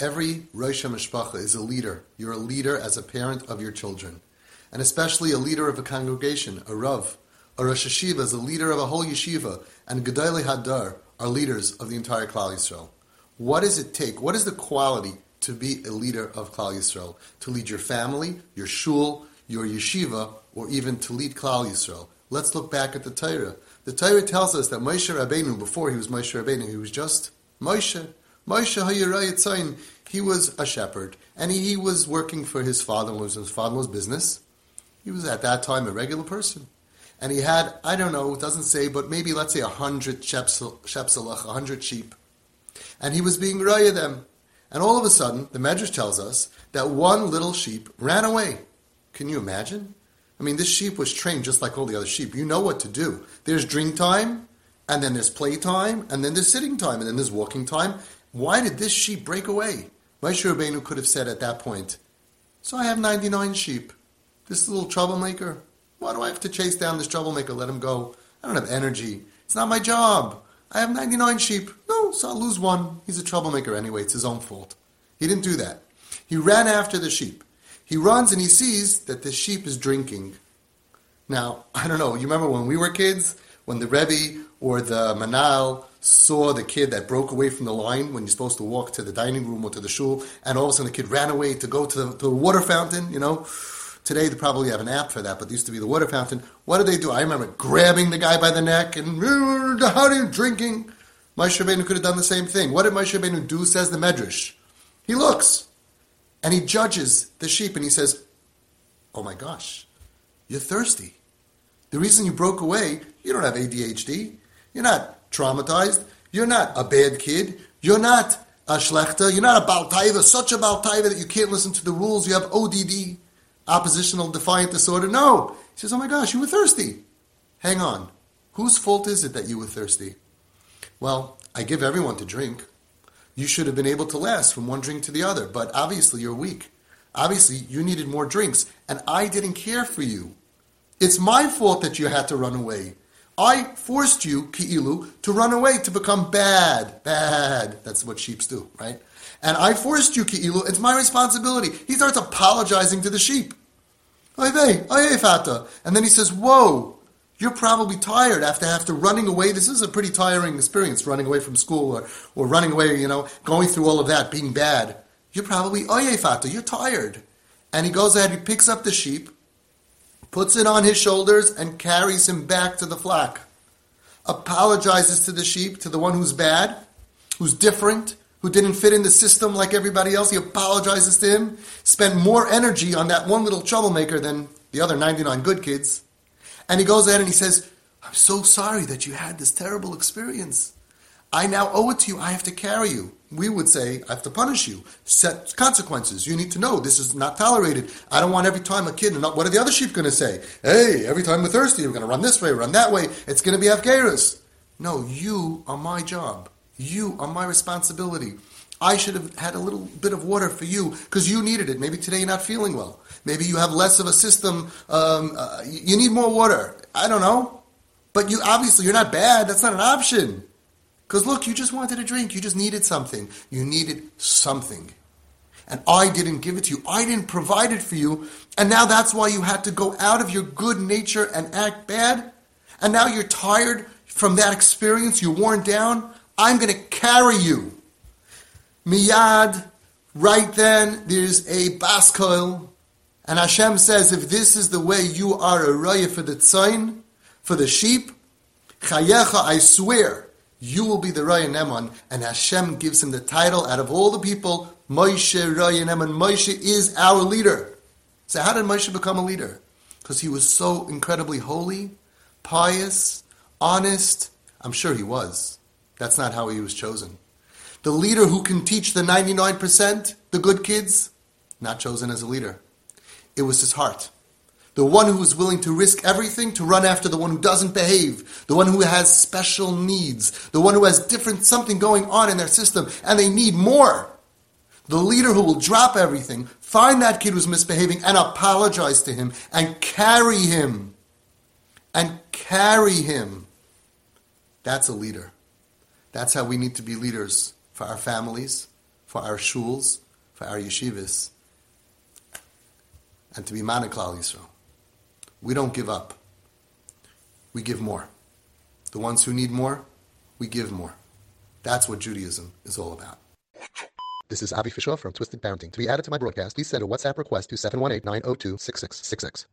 Every Rosh Mishpacha is a leader. You're a leader as a parent of your children. And especially a leader of a congregation, a Rav. A Rosh Yeshiva is a leader of a whole yeshiva. And Gedolei Hador are leaders of the entire Klal Yisrael. What does it take? What is the quality to be a leader of Klal Yisrael? To lead your family, your shul, your yeshiva, or even to lead Klal Yisrael? Let's look back at the Torah. The Torah tells us that Moshe Rabbeinu, before he was Moshe Rabbeinu, he was just Moshe. Moshe Hayirayatzain, he was a shepherd, and he, was working for his father-in-law's his father-in-law's business. He was at that time a regular person. And he had, I don't know, it doesn't say, but maybe let's say a hundred shepselach, a hundred sheep. And he was being raya them. And all of a sudden, the Medrash tells us that one little sheep ran away. Can you imagine? I mean, this sheep was trained just like all the other sheep. You know what to do. There's drink time, and then there's play time, and then there's sitting time, and then there's walking time. Why did this sheep break away? Moshe Rabbeinu could have said at that point, So I have 99 sheep. This little troublemaker, why do I have to chase down this troublemaker? Let him go. I don't have energy. It's not my job. I have 99 sheep. No, so I'll lose one. He's a troublemaker anyway. It's his own fault. He didn't do that. He ran after the sheep. He runs and he sees that the sheep is drinking. Now, I don't know, you remember when we were kids, when the Rebbe or the Menahel saw the kid that broke away from the line when you're supposed to walk to the dining room or to the shul, and all of a sudden the kid ran away to go to the, to the water fountain, you know? Today they probably have an app for that, but used to be the water fountain. What did they do? I remember grabbing the guy by the neck and, how are you drinking? Moshe Rabbeinu could have done the same thing. What did Moshe Rabbeinu do, says the Medrash? He looks. And he judges the sheep and he says, Oh my gosh, you're thirsty. The reason you broke away, you don't have ADHD. You're not traumatized. You're not a bad kid. You're not a shlechter. You're not a baltaiva, such a baltaiva that you can't listen to the rules. You have ODD, oppositional defiant disorder. No. He says, Oh my gosh, you were thirsty. Hang on. Whose fault is it that you were thirsty? Well, I give everyone to drink you should have been able to last from one drink to the other. But obviously, you're weak. Obviously, you needed more drinks, and I didn't care for you. It's my fault that you had to run away. I forced you, Ki'ilu, to run away, to become bad. Bad. That's what sheep do, right? And I forced you, Ki'ilu. It's my responsibility. He starts apologizing to the sheep. And then he says, Whoa, you're probably tired after after running away. This is a pretty tiring experience, running away from school or, or running away, you know, going through all of that, being bad. You're probably oyefata, you're tired. And he goes ahead, he picks up the sheep, puts it on his shoulders, and carries him back to the flock. Apologizes to the sheep, to the one who's bad, who's different, who didn't fit in the system like everybody else. He apologizes to him, spent more energy on that one little troublemaker than the other 99 good kids. And he goes ahead and he says, I'm so sorry that you had this terrible experience. I now owe it to you. I have to carry you. We would say, I have to punish you. Set consequences. You need to know this is not tolerated. I don't want every time a kid, and what are the other sheep going to say? Hey, every time we're thirsty, we're going to run this way, run that way. It's going to be Afgharis. No, you are my job. You are my responsibility. I should have had a little bit of water for you because you needed it. Maybe today you're not feeling well. Maybe you have less of a system. Um, uh, you need more water. I don't know. But you obviously you're not bad. That's not an option. Because look, you just wanted a drink. You just needed something. You needed something. And I didn't give it to you. I didn't provide it for you. And now that's why you had to go out of your good nature and act bad. And now you're tired from that experience. You're worn down. I'm going to carry you. Miyad, right then, there's a baskoil and Hashem says, if this is the way you are a raya for the tzayin, for the sheep, chayecha, I swear, you will be the raya neman. And Hashem gives him the title out of all the people, Moshe raya neman. Moshe is our leader. So how did Moshe become a leader? Because he was so incredibly holy, pious, honest. I'm sure he was. That's not how he was chosen. The leader who can teach the 99%, the good kids, not chosen as a leader. It was his heart. The one who is willing to risk everything to run after the one who doesn't behave, the one who has special needs, the one who has different something going on in their system and they need more. The leader who will drop everything, find that kid who's misbehaving and apologize to him and carry him. And carry him. That's a leader. That's how we need to be leaders for our families, for our shuls, for our yeshivas, and to be Manaklal Yisrael. We don't give up. We give more. The ones who need more, we give more. That's what Judaism is all about. This is Avi Fishoff from Twisted Parenting. To be added to my broadcast, please send a WhatsApp request to 718 902 6666.